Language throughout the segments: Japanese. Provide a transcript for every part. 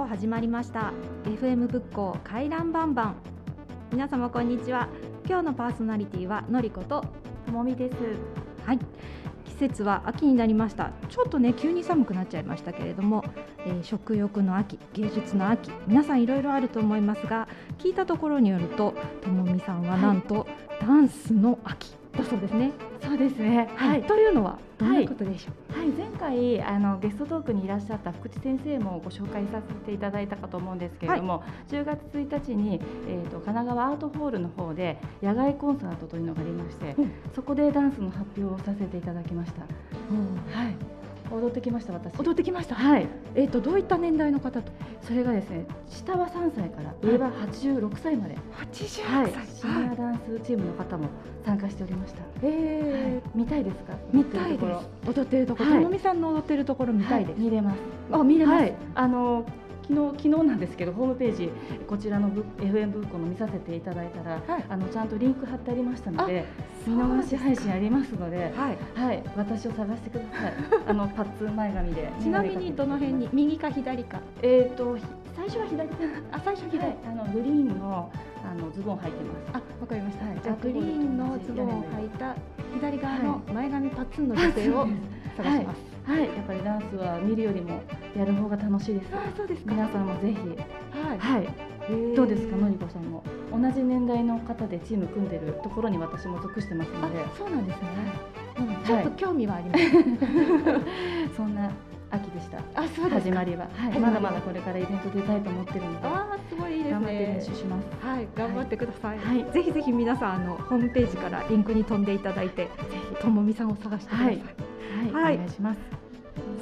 も始まりました。FM 仏教回覧バンバン皆様こんにちは。今日のパーソナリティはのりことともみです。はい。季節は秋になりました。ちょっとね急に寒くなっちゃいましたけれども、えー、食欲の秋芸術の秋皆さんいろいろあると思いますが聞いたところによるとともみさんはなんと、はい、ダンスの秋だそうですね。そうですね。はい、というのはどんなことでしょう、はい、はい、前回あのゲストトークにいらっしゃった福地先生もご紹介させていただいたかと思うんですけれども、はい、10月1日に、えーと、神奈川アートホールの方で野外コンサートというのがありまして、うん、そこでダンスの発表をさせていただきました。うん、はい踊ってきました私。踊ってきました？はい。えっ、ー、とどういった年代の方と？それがですね下は3歳から上は86歳まで。86歳、はい、シニアダンスチームの方も参加しておりました。えー、はい、見たいですか？見たいです。踊ってるところ、ともみさんの踊ってるところ見たいです、見れます。あ見れます、あの昨日昨日なんですけどホームページこちらの FM ブックの見させていただいたら、はい、あのちゃんとリンク貼ってありましたので見逃し配信ありますので、はい、はい、私を探してください。あのパッツン前髪で。ちなみにどの辺に右か左か？えっ、ー、と最初は左あ最初左、はい、あのグリーンのあのズボン履いてます。あわかりました。はい、じゃグリーンのズボンを履いた左側の前髪パッツンの女性を探します。はい、やっぱりダンスは見るよりもやる方が楽しいです。あ、そうですか。皆さんもぜひ。はい。はい。どうですか、のりこさんも？同じ年代の方でチーム組んでるところに私も属してますので。そうなんですね。うん、ちょっと興味はあります。そんな秋でした。あ、そう始まりは、はい、まだまだこれからイベント出たいと思ってるので。あ、すごいいいですね。頑張って練習します。はい、頑張ってください。はい、ぜひぜひ皆さんあのホームページからリンクに飛んでいただいて、ぜひともみさんを探してください。はい、はい、お願いします。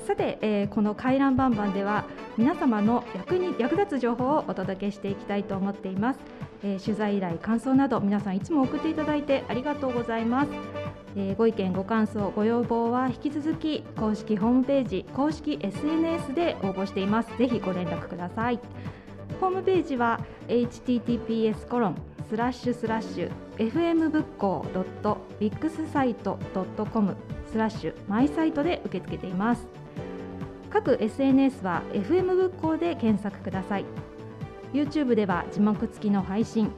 さて、えー、この回覧バンバンでは皆様の役に役立つ情報をお届けしていきたいと思っています、えー、取材依頼感想など皆さんいつも送っていただいてありがとうございます、えー、ご意見ご感想ご要望は引き続き公式ホームページ公式 SNS で応募しています。ぜひご連絡ください。ホームページは https コロンスラッシュスラッシュ fm 仏教 .wixsite.com スラッシュマイサイトで受け付けています。各 SNS は FM 仏教で検索ください。YouTube では字幕付きの配信。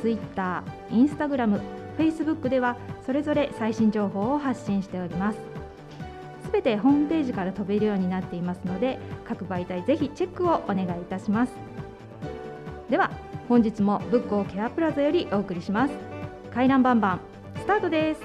Twitter、Instagram、Facebook ではそれぞれ最新情報を発信しております。すべてホームページから飛べるようになっていますので各媒体ぜひチェックをお願いいたします。では本日も仏教ケアプラザよりお送りします。回覧バンバンスタートです。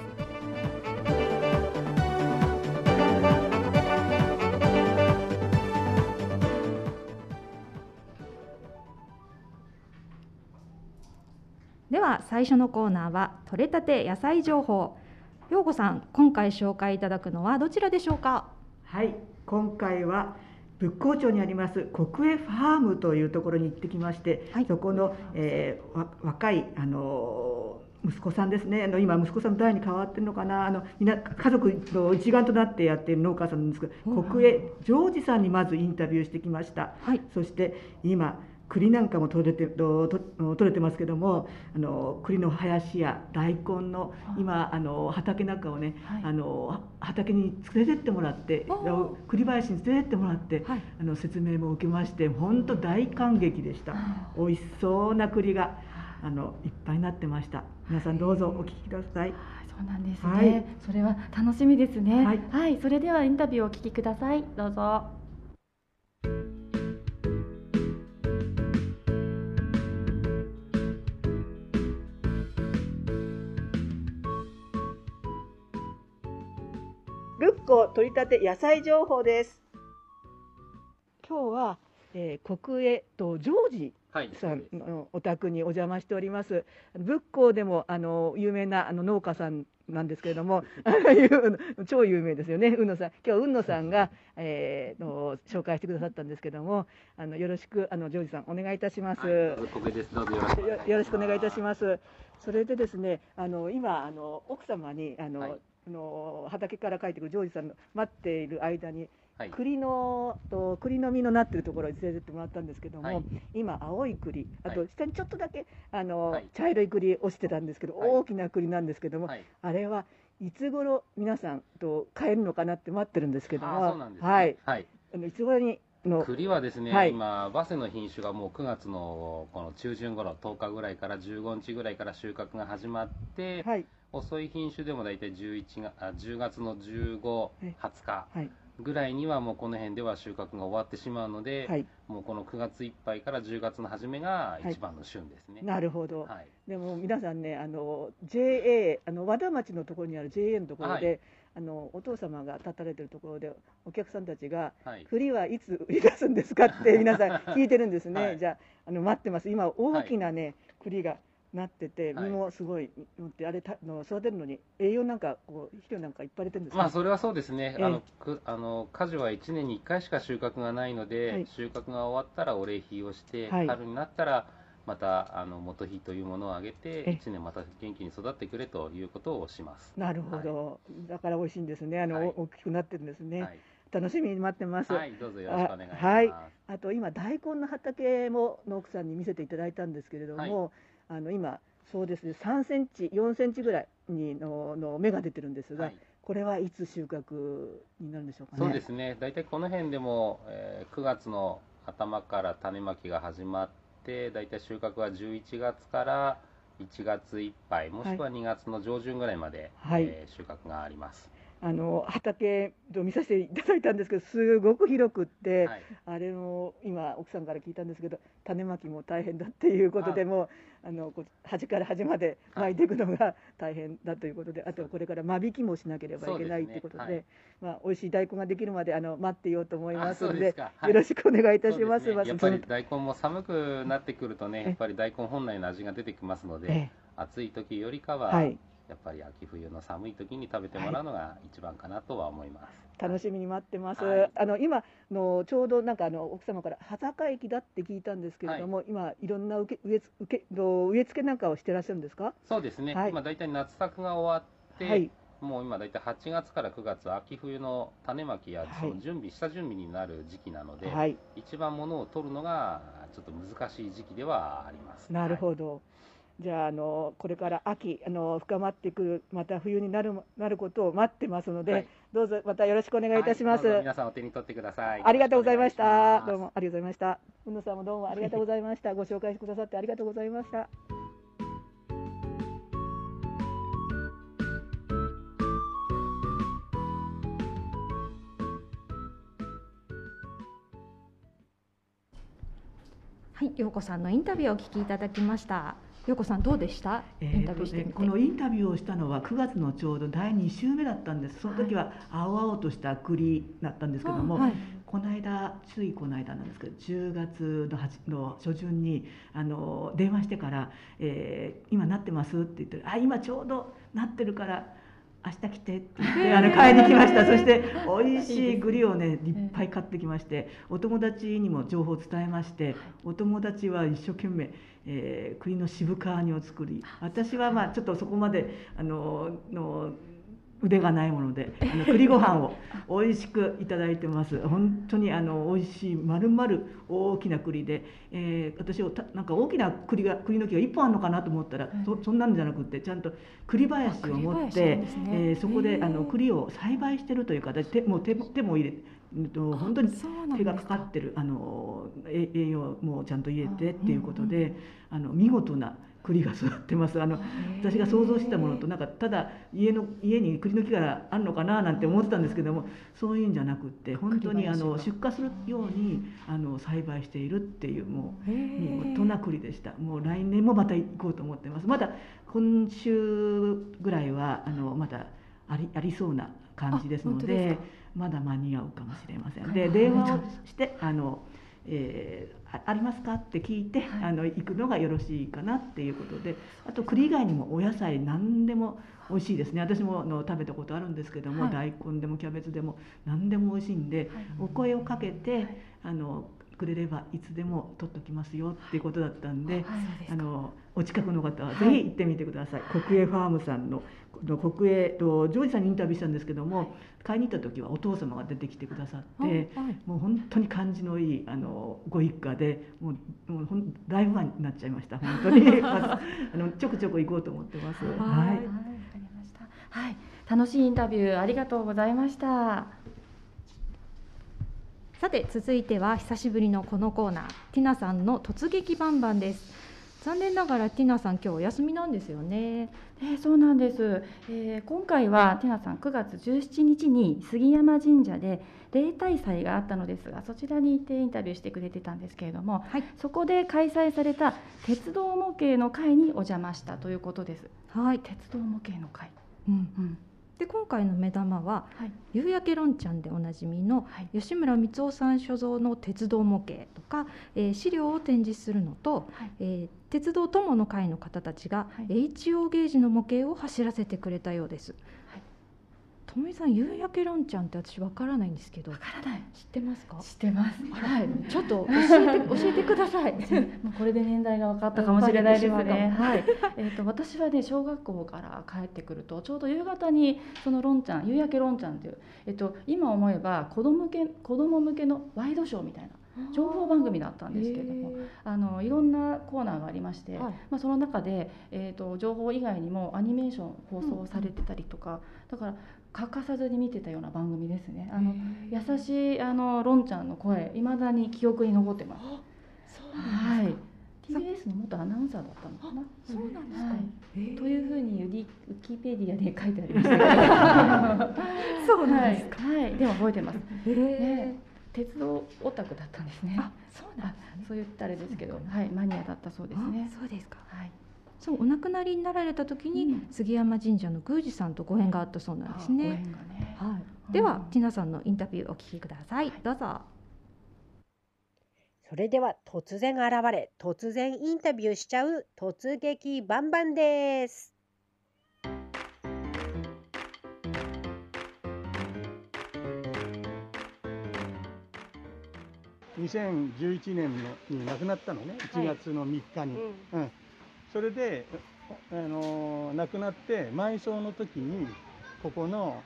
では最初のコーナーは取れたて野菜情報。陽子さん今回紹介いただくのはどちらでしょうか？はい今回は仏光町にあります国営ファームというところに行ってきまして、はい、そこの、えー、若いあの息子さんですね。あの今息子さんの代に変わってるのかな。あのみな家族の一丸となってやっている農家さんなんですけど、国営ジョージさんにまずインタビューしてきました、はい、そして今栗なんかも取れてと取れてますけどもあの栗の林や大根の今あの畑なんかをね、はい、あの畑に連れてってもらって栗林に連れてってもらって、はい、あの説明も受けまして本当大感激でした。美味しそうな栗があのいっぱいになってました。皆さんどうぞお聞きください。そうなんですね、はい、それは楽しみですね、はい、はい、それではインタビューをお聞きください。どうぞ個取り立て野菜情報です。今日は、えー、国営とジョージさんのお宅にお邪魔しております。仏光でもあの有名なあの農家さんなんですけれども、超有名ですよね、海野さん。今日は海野さんが、えー、の紹介してくださったんですけども、あのよろしくあのジョージさんお願いいたします。はい、よろしくお願いいたします。それでですね、あの今あの奥様にあの、はいあの畑から帰ってくるジョージさんの待っている間に、はい、栗のと栗の実のなってるところに連れてってもらったんですけども、はい、今青い栗あと下にちょっとだけあの、はい、茶色い栗落ちてたんですけど、大きな栗なんですけども、あれはいつ頃皆さんと買えるのかなって待ってるんですけども、はい、あのいつ頃にの栗はですね、はい、今、早生の品種がもう9月のこの中旬頃10日ぐらいから15日ぐらいから収穫が始まって、はい、遅い品種でも大体11月あ10月の15、20日ぐらいにはもうこの辺では収穫が終わってしまうので、はい、もうこの9月いっぱいから10月の初めが一番の旬ですね。なるほど、でも皆さんねあの JA あの和田町のところにある JA のところで、あのお父様が立たれてるところでお客さんたちが「はい、栗はいつ売り出すんですか?」って皆さん聞いてるんですね、はい、じゃああの待ってます。今大きなね、はい、栗がなってて実もすごい乗ってあれたの育てるのに栄養なんかこう肥料なんかいっぱい入れてるんですまあそれはそうですね、えー、あのくあの果樹は1年に1回しか収穫がないので、収穫が終わったらお礼品をして、春になったらまたあの元日というものをあげて1年また元気に育ってくれということをします。なるほど、はい、だから美味しいんですね。あの、はい、大きくなってるんですね、はい、楽しみに待ってます。はい。どうぞよろしくお願いします。はい。あと今大根の畑も農家さんに見せていただいたんですけれども、あの今そうですね3センチ4センチぐらいにのの芽が出てるんですが、これはいつ収穫になるんでしょうか、ね、そうですね。大体この辺でも、えー、9月の頭から種まきが始まってて大体収穫は11月から1月いっぱいもしくは2月の上旬ぐらいまで、はい、えー、収穫があります。あの畑を見させていただいたんですけどすごく広くって、はい、あれも今奥さんから聞いたんですけど種まきも大変だっていうことでもあの端から端まで巻いていくのが大変だということであとこれから間引きもしなければいけないということで、ね。はい、まあ美味しい大根ができるまであの待っていようと思いますので、はい、よろしくお願いいたします。すね、やっぱり大根も寒くなってくるとねやっぱり大根本来の味が出てきますので暑い時よりかは、はいやっぱり秋冬の寒い時に食べてもらうのが一番かなとは思います。楽しみに待ってます。はい、あの今のちょうどなんかあの奥様から羽坂駅だって聞いたんですけれども、はい、今いろんな受け植え受け植え付けなんかをしてらっしゃるんですか？そうですね。はい、今だいたい夏作が終わって、はい、もう今だいたい8月から9月秋冬の種まきやその準備、下準備になる時期なので、一番ものを取るのがちょっと難しい時期ではあります。なるほど。じゃああのこれから秋あの深まってくるまた冬になるなることを待ってますので、はい、どうぞまたよろしくお願いいたします、はい、皆さんお手に取ってください。ありがとうございました。どうもありがとうございました。宇野さんもどうもありがとうございました。ご紹介してくださってありがとうございました。はい、陽子さんのインタビューをお聞きいただきました。よこさんどうでした、えー、インタビューしてこのインタビューをしたのは9月のちょうど第2週目だったんです。その時は青々とした栗だったんですけども、はい、この間ついこの間なんですけど10月のの初旬にあの電話してから、えー「今なってます?」って言って「あ今ちょうどなってるから」明日来てって言ってあの買いに来ました。そして美味しい栗をねいっぱい買ってきましてお友達にも情報を伝えましてお友達は一生懸命、えー、栗の渋皮煮を作り。私はまあちょっとそこまであのの腕がないもので あの栗ご飯を美味しくいただいてます。本当にあの美味しいまるまる大きな栗で、えー、私をなんか大きな栗が栗の木が1本あるのかなと思ったら、そそんなんじゃなくてちゃんと栗林を持って、ね。えー、そこであの栗を栽培してるという形手も手手も入れ本当に手がかかってるあの栄養もちゃんと入れてっていうことで、あの見事な栗が育ってます。あの私が想像したものとなんかただ家の家に栗の木があるのかななんて思ってたんですけどもそういうんじゃなくって本当にあの出荷するようにあの栽培しているっていうもう見事な栗でしたもう来年もまた行こうと思ってますまだ今週ぐらいはあのまだありありそうな感じですのでまだ間に合うかもしれません。で電話をしてあのえー、ありますか？って聞いて、はい、あの行くのがよろしいかなっていうことであと栗以外にもお野菜何でも美味しいですね。私もの食べたことあるんですけども、はい、大根でもキャベツでも何でも美味しいんで、はい、お声をかけて、あのくれればいつでも取っときますよっていうことだったんで、あのお近くの方はぜひ行ってみてください、国営ファームさんのの国営とジョージさんにインタビューしたんですけども、はい、買いに行った時はお父様が出てきてくださって、はい、もう本当に感じのいいあのご一家でもうもうほん大ファンになっちゃいました本当に。あのちょくちょく行こうと思ってます。はい、はい、はい、楽しいインタビューありがとうございました。さて続いては久しぶりのこのコーナーティナさんの突撃バンバンです。残念ながらティナさん今日お休みなんですよね。えー、そうなんです、えー、今回はティナさん9月17日に杉山神社で例大祭があったのですがそちらに行ってインタビューしてくれてたんですけれども、はい、そこで開催された鉄道模型の会にお邪魔したということです。はい、鉄道模型の会、うん。うんで今回の目玉は、はい、夕焼けろんちゃんでおなじみの吉村光夫さん所蔵の鉄道模型とか、えー、資料を展示するのと、はい、えー、鉄道友の会の方たちが、はい、HO ゲージの模型を走らせてくれたようです。と井さん夕焼けろんちゃんって私わからないんですけどわからない。知ってますか？知ってます。はい。ちょっと教えて教えてください。もうこれで年代が分かったかもしれないですね。はい。えっ、ー、と私はね小学校から帰ってくるとちょうど夕方にそのろんちゃん夕焼けろんちゃんっていうえっ、ー、と今思えば子供向け子供向けのワイドショーみたいな情報番組だったんですけれどもあのいろんなコーナーがありまして、はい、まあ、その中で、えーと、情報以外にもアニメーション放送されてたりとか、だから欠かさずに見てたような番組ですね。あの優しいあのロンちゃんの声いまだに記憶に残ってます。はい。TBS の元アナウンサーだったのかな。そうなんですか、はい、というふうにウィキペディアで書いてありました。そうなんですか、はい、はい、でも覚えてます、ね、鉄道オタクだったんですね。あそうなん、ね、そう言ったあれですけど、はい、マニアだったそうですね。そうですか。はい。そうお亡くなりになられた時に、杉山神社の宮司さんとご縁があったそうなんですね。ね。はい、では、ティナさんのインタビューお聞きください。どうぞ。それでは突然現れ突然インタビューしちゃう突撃バンバンです。2011年に亡くなったのね。1月の3日に、はいうん、うん。それで、あの亡くなって埋葬の時にここの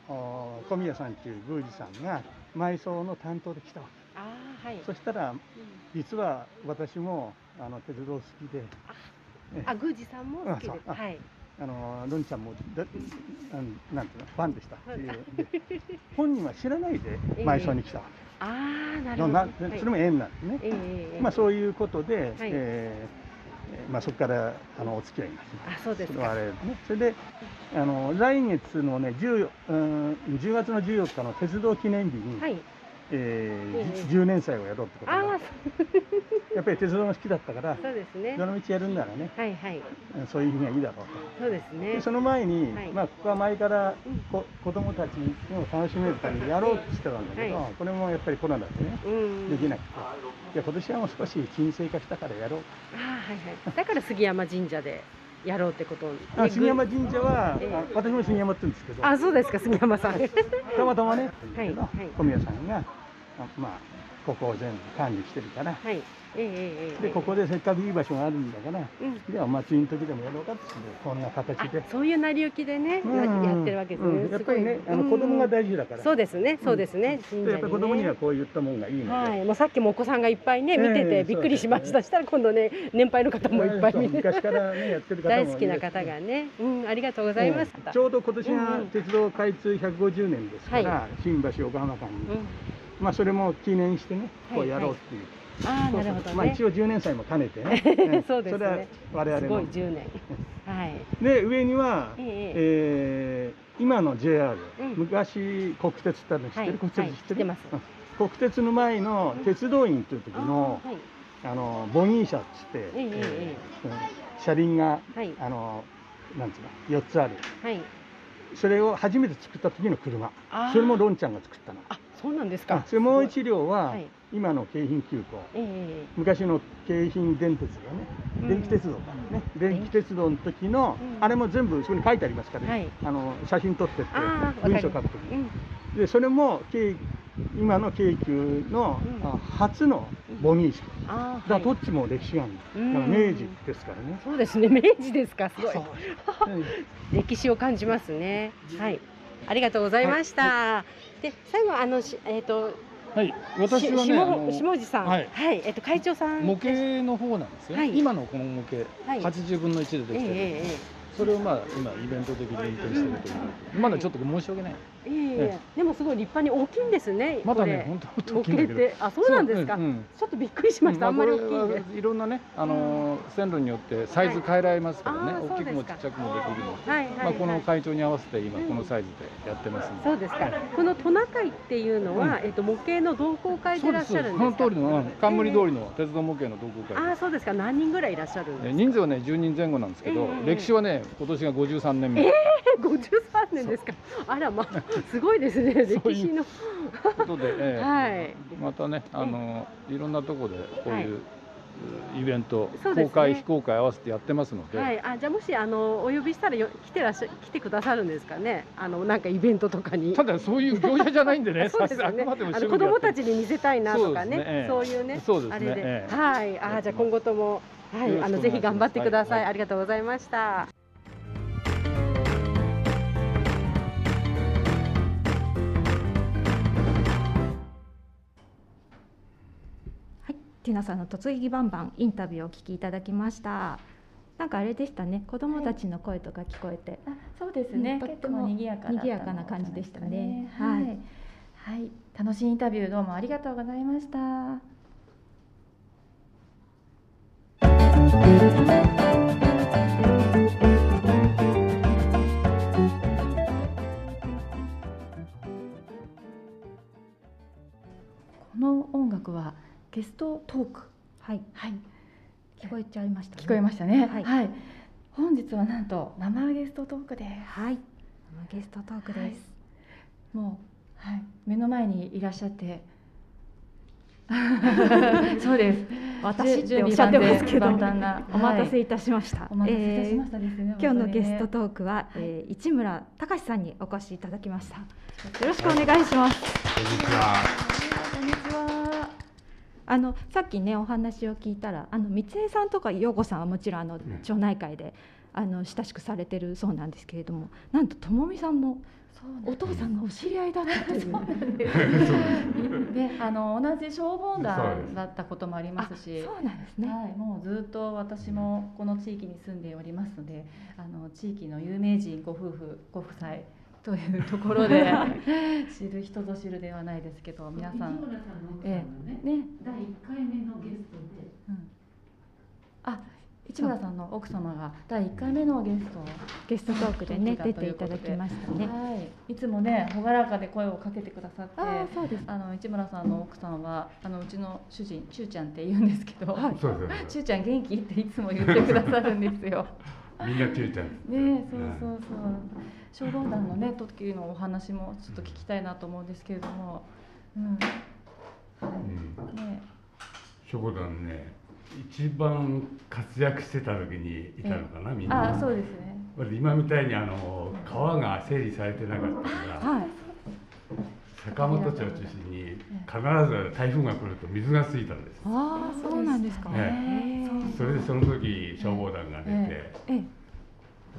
小宮さんっていう宮司さんが埋葬の担当で来たわけ。あ、はい、そしたら、うん、実は私もあの鉄道好きで。あ宮司さんも好きで。はいあののんちゃんもだなんていうのファンでしたっていう。本人は知らないで埋葬に来た。わけ、えー、ああなるほど、それも縁なんですね、えー、まあそういうことで、はい、えーまあ、そこからあのお付き合いになります。あそうですか。あれ、ね、それであの来月のね 10, うん、10月の14日の鉄道記念日に、はいえー、10年祭をやろうってことで やっぱり鉄道が好きだったからそうですね。どの道やるんならね、はいはい、そういう日がいいだろうと。そうですね。でその前に、はい、まあここは前からこ、子供たちにも楽しめるためにやろうとしてたんだけど、はい、これもやっぱりコロナでね、できなくて。いや今年はもう少し沈静化したからやろう。あはいはい。だから杉山神社でやろうってこと。あ杉山神社は、えー、私も杉山って言うんですけど。あそうですか杉山さん。たまたまね、はい、小宮さんがまあここを全部管理してるから、はい。ええでここでせっかくいい場所があるんだから、うん、ではお祭りの時でもやろうかってこんな形で。そういう成り行きでね、うん、やってるわけですね、うん、やっぱりねあの子供が大事だから、そうですねそうですね、うん、やっぱり子供にはこういったもんがいいので、はい、もうさっきもお子さんがいっぱいね見ててびっくりしました、したら今度ね年配の方もいっぱい見て昔からね やってる方も大好きな方がね、うん、ありがとうございます、ちょうど今年が鉄道開通150年ですから、新橋横浜間に、まあそれも記念してねこうやろうっていう、ああなるほど、ね、まあ一応10年祭も兼ねてね。そうですね。それは我々の。すごい10年。はい。で上には、えー、えー、今の JR、うん、昔国鉄っての知ってる、はい、国鉄知ってる、知ってます。国鉄の前の鉄道員という時の、うん、あのボギー車っつって、えー、えー、車輪が、はい、あのなんつうの？4つある。はい。それを初めて作った時の車。それもロンちゃんが作ったの。あ、そうなんですか。それもう一両は、はい。今の京浜急行、えー、昔の京浜電鉄がね、電気鉄道かね、電気鉄道の時の、うん、あれも全部そこに書いてありますから、ね、はい、あの写真撮ってって文章書くときに、うん、でそれも京今の京急の、うん、初のボギー式、だからどっちも歴史があるん。だから明治ですからね、そうですね。明治ですか。すごい。歴史を感じますね。はいありがとうございました、はい、で最後あのえっ、ー、とはい、私はね、下地さん、はい、はい、えっと会長さん模型の方なんですよ。はい、今のこの模型、八十分の一でできてる、えー、それをまあ今イベント的に運転してるという、まだちょっと申し訳ない。いえでもすごい立派に大きいんですね。まだね、本当大きいんだけど。あ、そうなんですか。ちょっとびっくりしました。あんまり大きいいろんなね、あの線路によってサイズ変えられますからね。大きくもちっちゃくもできるので。はいまあこの会長に合わせて今このサイズでやってますそうですか。このトナカイっていうのはえっと模型の同好会でいらっしゃるんですか？その通りの冠通りの鉄道模型の同好会。あ、そうですか。何人ぐらいいらっしゃるんですか？人数はね10人前後なんですけど、歴史はね今年が53年目。ええ、53年ですか。あらまあ すごいですね。歴史の。ことで、えー、はい、またねあのいろんなところでこういう、イベント、公開、非公開合わせてやってますので、はい、あじゃあもしあのお呼びしたらよ来てらっしゃ来てくださるんですかね。あのなんかイベントとかに。ただそういう業者じゃないんでね。そうですね。あの子供たちに見せたいなとかね。そういうねそうですね。あれで、はい。あじゃあ今後ともはい。あのぜひ頑張ってください、ありがとうございました。ティナさんの嫁ぎバンバンインタビューをお聞きいただきました。なんかあれでしたね。子供たちの声とか聞こえて、はい、そうですね。とっても賑やか賑やかな感じでしたね。はい、はい、はい、楽しいインタビューどうもありがとうございました。この音楽はゲストトーク。はい。はい。聞こえちゃいました、ね、聞こえましたね、はい、はい、本日はなんと生ゲストトークではい。生ゲストトークです、はい、もうはい。目の前にいらっしゃって。そうです。私っておっしゃってますけど、お待たせい。たしました。お待たせいたしましたですね。今日のゲストトークは、えー、市村隆さんにお越しいただきました。よろしくお願いします。こんにちは。こんにちは。あのさっきねお話を聞いたらあの三江さんとか陽子さんはもちろんあの町内会で、あの親しくされてるそうなんですけれどもなんと智美さんもお父さんがお知り合いだったという。で、あの同じ消防団だったこともありますし、そうなんですね。はい、もうずっと私もこの地域に住んでおりますので、あの地域の有名人ご夫婦ご夫妻というところで知る人ぞ知るではないですけど皆さん。ええ。ね第1回目のゲストで、うん、あ市村さんの奥様が第1回目のゲストゲストトークでね出ていただきましたね、はい、いつもね朗らかで声をかけてくださってあそうです。あの市村さんの奥さんはあのうちの主人ちゅうちゃんって言うんですけど、はい、ちゅうちゃん元気っていつも言ってくださるんですよ。みんなちゅうちゃんねそうそうそう消防団のね時のお話もちょっと聞きたいなと思うんですけれども、うん、はい、ね、消防団ね一番活躍してた時にいたのかな、みんな。あそうですね。今みたいにあの川が整理されてなかったから、はい、坂本町を中心に必ず台風が来ると水がついたんです。ああ、そうなんですか。ね、それでその時消防団が出て、ええ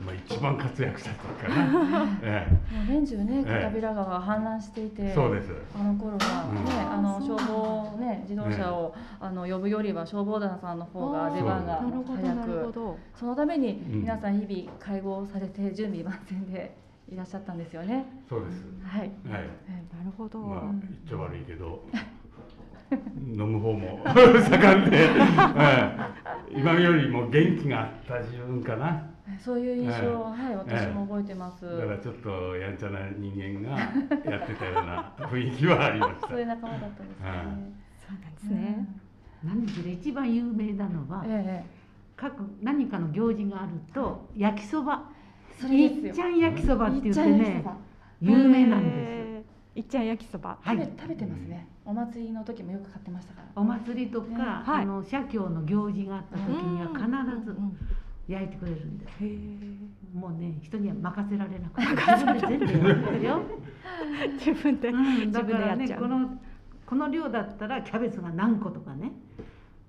まあ、一番活躍した時かな、ええ、もう年中ね片平川が氾濫していて、そうですあの頃はね、うん、あの消防ね自動車を、ね、あの呼ぶよりは消防団さんの方が出番が早くそのために皆さん日々会合されて準備万全でいらっしゃったんですよね。そうです。はい。はい。なるほど。まあ言っちゃ悪いけど。飲む方も 盛んで、今よりも元気があった自分かな。そういう印象は、はい、私も覚えてます。だからちょっとやんちゃな人間がやってたような 雰囲気はありました。そういう仲間だったんですね。そうなんですね。何しろ一番有名なのは、各何かの行事があると焼きそば。いっちゃん焼きそばって言ってね、有名なんです。いっちゃん焼きそば、はい、食べてますね。お祭りの時もよく買ってましたから。お祭りとか、あの社協の行事があった時には必ず。焼いてくれるんです。もうね人には任せられなくて。自分で全部やるよ。自分で、うん、だからねこのこの量だったらキャベツが何個とかね、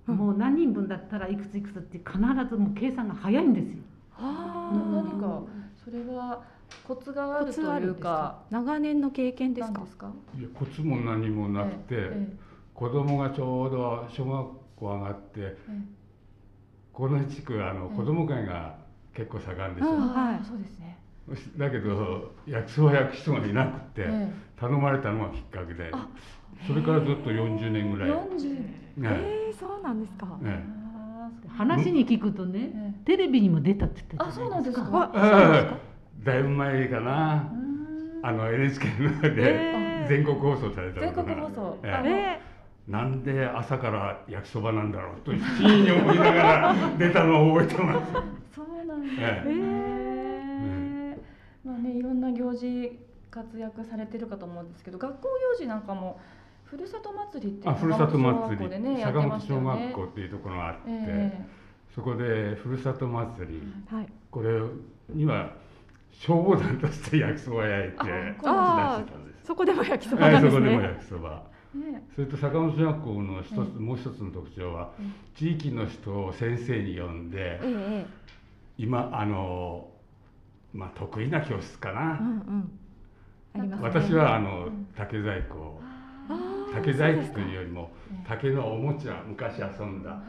うん、もう何人分だったらいくついくつって必ずもう計算が早いんですよ。あ何かそれはコツがあるというか。長年の経験ですか？いやコツも何もなくて、ええ、子供がちょうど小学校上がって、えこの地区あの子供会が結構盛んですよ、はい、そうですね。だけど焼きそば焼く人がいなくて、頼まれたのがきっかけでそれからずっと40年ぐらい。40年、えー、そうなんですか、ね、話に聞くとね、テレビにも出たって言ってあそうなんですか。だいぶ前かな。あの NHK ので全国放送された全国放送、えーなんで朝から焼きそばなんだろうと一心に思いながら出たのを覚えてます。そうなんですね。えー、まあねいろんな行事活躍されてるかと思うんですけど学校行事なんかもふるさと祭りってあふるさと祭り、ね、坂本小学校っていうところがあって、えー、そこでふるさと祭り、はい、これには消防団として焼きそば焼いて出してたんです。そこでも焼きそばね。そこでも焼きそば。ね、それと坂本小学校の一つ、もう一つの特徴は、地域の人を先生に呼んで、今あのまあ得意な教室かな、私はあの竹細工竹細工というよりも竹のおもちゃ昔遊んだ、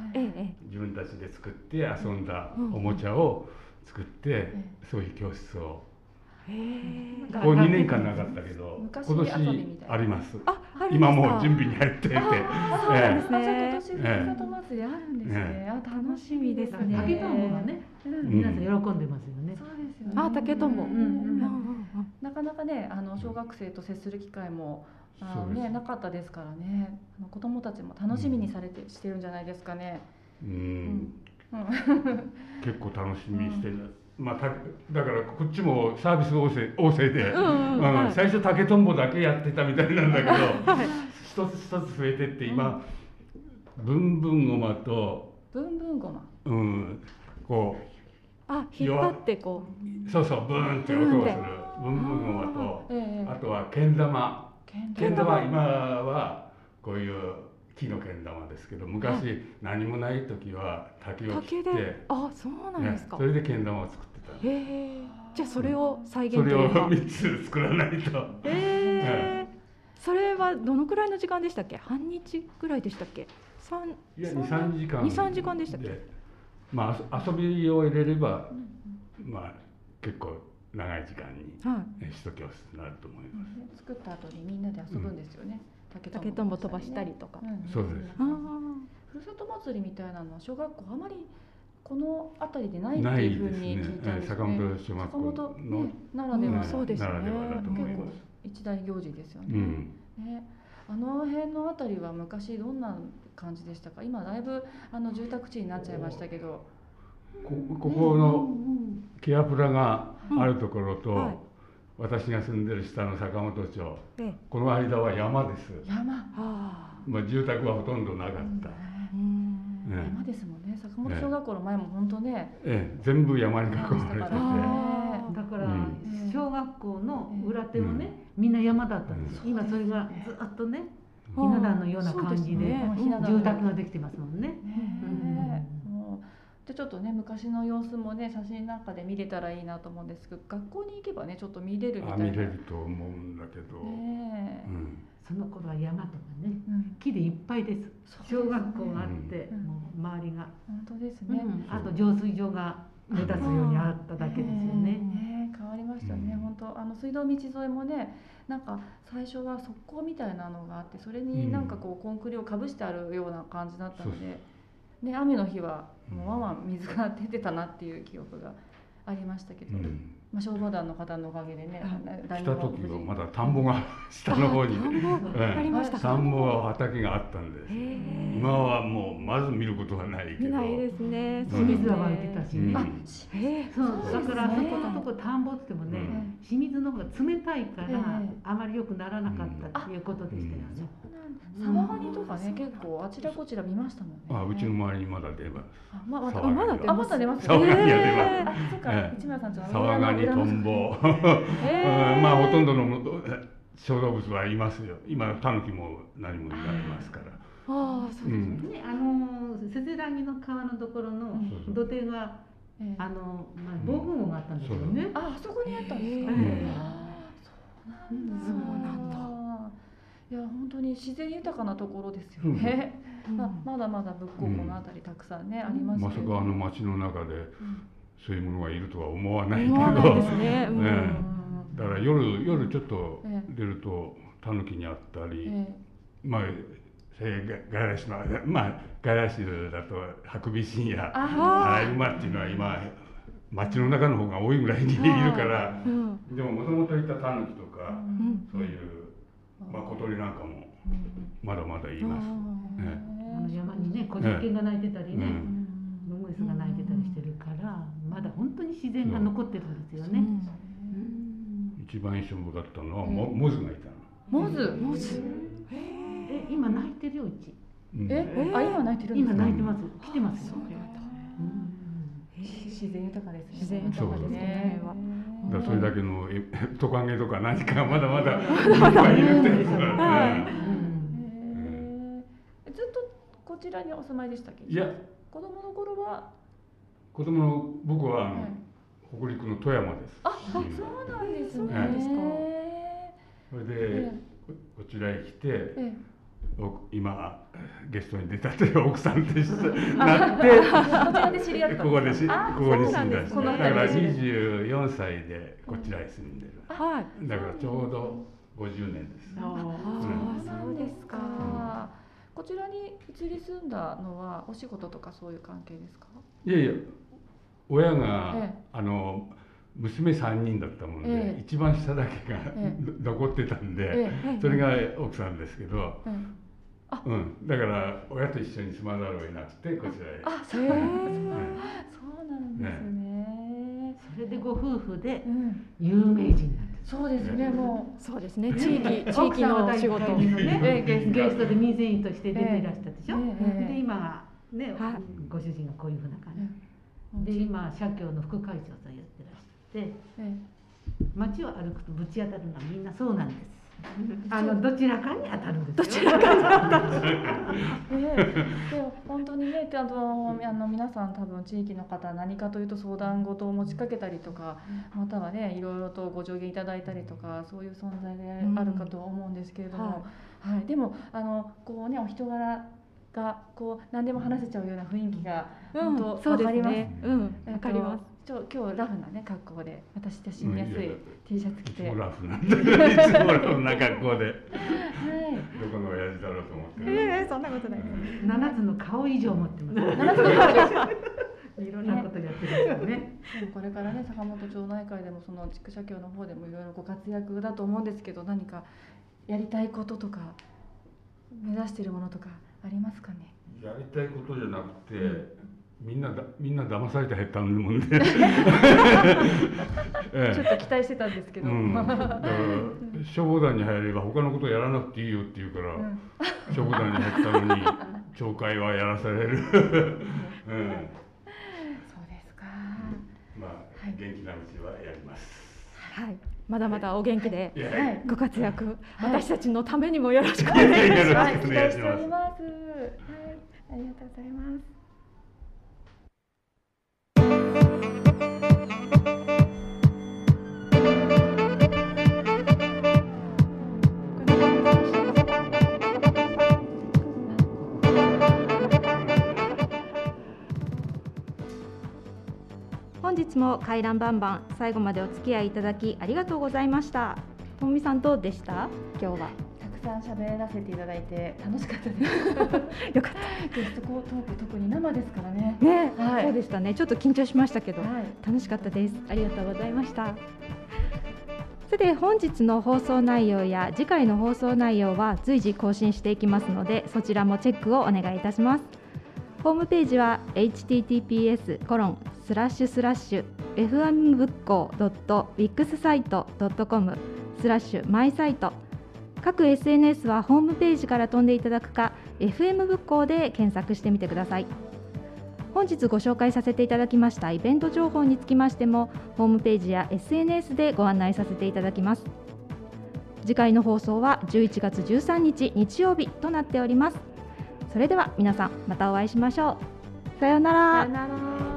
自分たちで作って遊んだおもちゃを作って、そういう教室をここ2年間なかったけど今年あります。今もう準備に入っていて。あそうなんですね。今年ふるさと祭りあるんですね。あ楽しみですね。竹とがね皆さん喜んでますよね。そうですよね。あ竹とんぼなかなかねあの小学生と接する機会もあのねなかったですからね。あの子供たちも楽しみにされてしてるんじゃないですかね。うん。結構楽しみにしてるまあ、ただからこっちもサービス旺盛旺盛で、うんうん最初竹とんぼだけやってたみたいなんだけど、はい、一つ一つ増えてって今、ブンブンごまとブンブンごま。うんこうあ引っ張ってこう。そうそうブーンって音がする。ブンブンごまと、えー、あとはけん玉。けん玉。今はこういう木のけん玉ですけど昔何もない時は竹を切ってあそうなんですか、ね、それでけん玉を作っへえじゃあそれを再現それを3つ作らないと。へえそれはどのくらいの時間でしたっけ？半日ぐらいでしたっけ？三いや23時間。23時間でしたっけ？まあ遊びを入れれば、まあ結構長い時間に一教室になると思います、作った後にみんなで遊ぶんですよね、竹とんぼ飛ばしたりとか、そうです。ふるさと祭りみたいなのは小学校あまりこの辺りでないっていうふうに聞いたんですね。坂本小学校の、ならでは、そうですね。結構一大行事ですよね。ねあの辺の辺りは昔どんな感じでしたか？今だいぶあの住宅地になっちゃいましたけど。こここのケアプラがあるところと、私が住んでる下の坂本町、この間は山です。山。まあ住宅はほとんどなかった、山ですもんね。坂本小学校の前も本当ね、ええ、全部山に囲まれてて。だから、小学校の裏手もね、みんな山だったんです、今それがずっとねひな壇のような感じで住宅ができてますもんね。でちょっとね昔の様子もね写真なんかで見れたらいいなと思うんですけど学校に行けばねちょっと見れるみたいな。見れると思うんだけど、ねうん、その頃は山とかね、うん、木でいっぱいです、小学校があって、うん、もう周りが。本当ですね、あと浄水場が目立つようにあっただけですよね。ね変わりましたね、本当あの水道道沿いもねなんか最初は側溝みたいなのがあってそれになんかこうコンクリをかぶしてあるような感じだったので。で雨の日はもうわわ水が出てたなっていう記憶がありましたけど、うん、まあ、消防団の方のおかげでね、来た時はまだ田んぼが 下の方に、田んぼ畑があったんです。今はもうまず見ることはないけど。ないですね。清水は湧いてたしね。そうだからそこのとこ田んぼってもね、清水の方が冷たいからあまり良くならなかったっていうことでしたよね。沢ガニとかね結構あちらこちら見ましたもんね。あうちの周りにまだ出ます。あままだまだ出ます。まだ出ます。沢ガニは出ます。そっか市村さんち沢ガニトンボ。まあほとんどの小動物はいますよ。今タヌキも何もいますから。ああそうですね。あのせせらぎの川のところの土手があのまあ防風網があったんですよね。あそこにあったんですか。そうなんだ。いや本当に自然豊かなところですよね。うん、ままだまだ仏光この辺りたくさんね、うん、ありますまさかあの町の中で、そういうものがいるとは思わないけど、ね。うん。ね、だから夜夜ちょっと出るとタヌキにあったり、ええ、まあ外来種のまあ外来種だとハクビシンやアライグマっていうのは今街の中の方が多いぐらいにいるから、うん、でももともといたタヌキとか、うん、そういう、まあ、小鳥なんかもまだまだいます。ね、あの山にね小実犬が鳴いてたりね、モンゴリスが鳴いてたりしてるから、まだ本当に自然が残ってるん。ですよね。一番印象深かったのはモモズがいたの。モズ？モズ。え今泣いてるようち。えあ今泣いてる今泣いてます。来てますよ。自然豊かです、自然豊かですね。だそれだけのトカゲとか何かまだまだいっぱいいるってことだずっとこちらにお住まいでしたっけ？いや子供の頃は？子供の僕はあの、北陸の富山です。あ、そうなんですね。それで、こちらへ来て、今ゲストに出たという奥さんとなってここで知り合ったここでしここに住んだだから24歳でこちらへ住んでる、はい、だからちょうど50年です。ああ、そうですか、こちらに移り住んだのはお仕事とかそういう関係ですか？いやいや親が、ええ、あの娘3人だったもんで、ええ、一番下だけが、え、残ってたんで、それが奥さんですけど、うん、だから親と一緒に住まざるを得なくてこちらへ。あ、そう。なんですね。それでご夫婦で有名人。そうですね、もう。そうですね、地域 地域の仕事。ね、ゲストで水員として出てらしたでしょ？で今はね、ご主人がこういうふうな感じ。で今社協の副会長さんやってらして、街を歩くとぶち当たるのはみんなそうなんです。あのどちらかに当たるんですどちらかに当たる。でも本当にね、あのあの皆さん多分地域の方何かというと相談事を持ちかけたりとか、またはねいろいろとご助言いただいたりとかそういう存在であるかと思うんですけれども、はい、はい、でもあのこうねお人柄がこう何でも話せちゃうような雰囲気が本当わかります。うん、わ、かります。ちょ今日ラフなね格好で私親しみやすい T シャツ着て、いつもラフなんでいつもラフな格好で、はい、どこの親父だろうと思ってええー、そんなことない。七つの顔以上持ってます。七つの顔。いろんなことやってるんですね。これからね坂本町内会でもその地区社協の方でもいろいろご活躍だと思うんですけど何かやりたいこととか目指しているものとかありますかね？やりたいことじゃなくて、うんみんなだみんな騙されて減ったもんで ちょっと期待してたんですけど、うん、だから消防団に入れば他のことやらなくていいよって言うから、うん、消防団に入ったのに 懲戒はやらされる、うん、そうですか。まあ、はい、元気なうちはやります。はい。まだままだお元気でご活躍、はい、私たちのためにもよろしくお願いします。期待しております。はい、ありがとうございます。本日も回覧バンバン最後までお付き合いいただきありがとうございました。ともみさんどうでした？今日は。たくさん喋らせていただいて楽しかったです。よかった。ゲストトーク特に生ですからね。ね、はい、そうでしたね。ちょっと緊張しましたけど、はい、楽しかったです。ありがとうございました。さて本日の放送内容や次回の放送内容は随時更新していきますのでそちらもチェックをお願いいたします。ホームページは https コロンスラッシュスラッシュ fm 仏教 .wixsite.com スラッシュマイサイト各 SNS はホームページから飛んでいただくか FM 仏教で検索してみてください。本日ご紹介させていただきましたイベント情報につきましてもホームページや SNS でご案内させていただきます。次回の放送は11月13日日曜日となっております。それでは皆さんまたお会いしましょう。さようなら。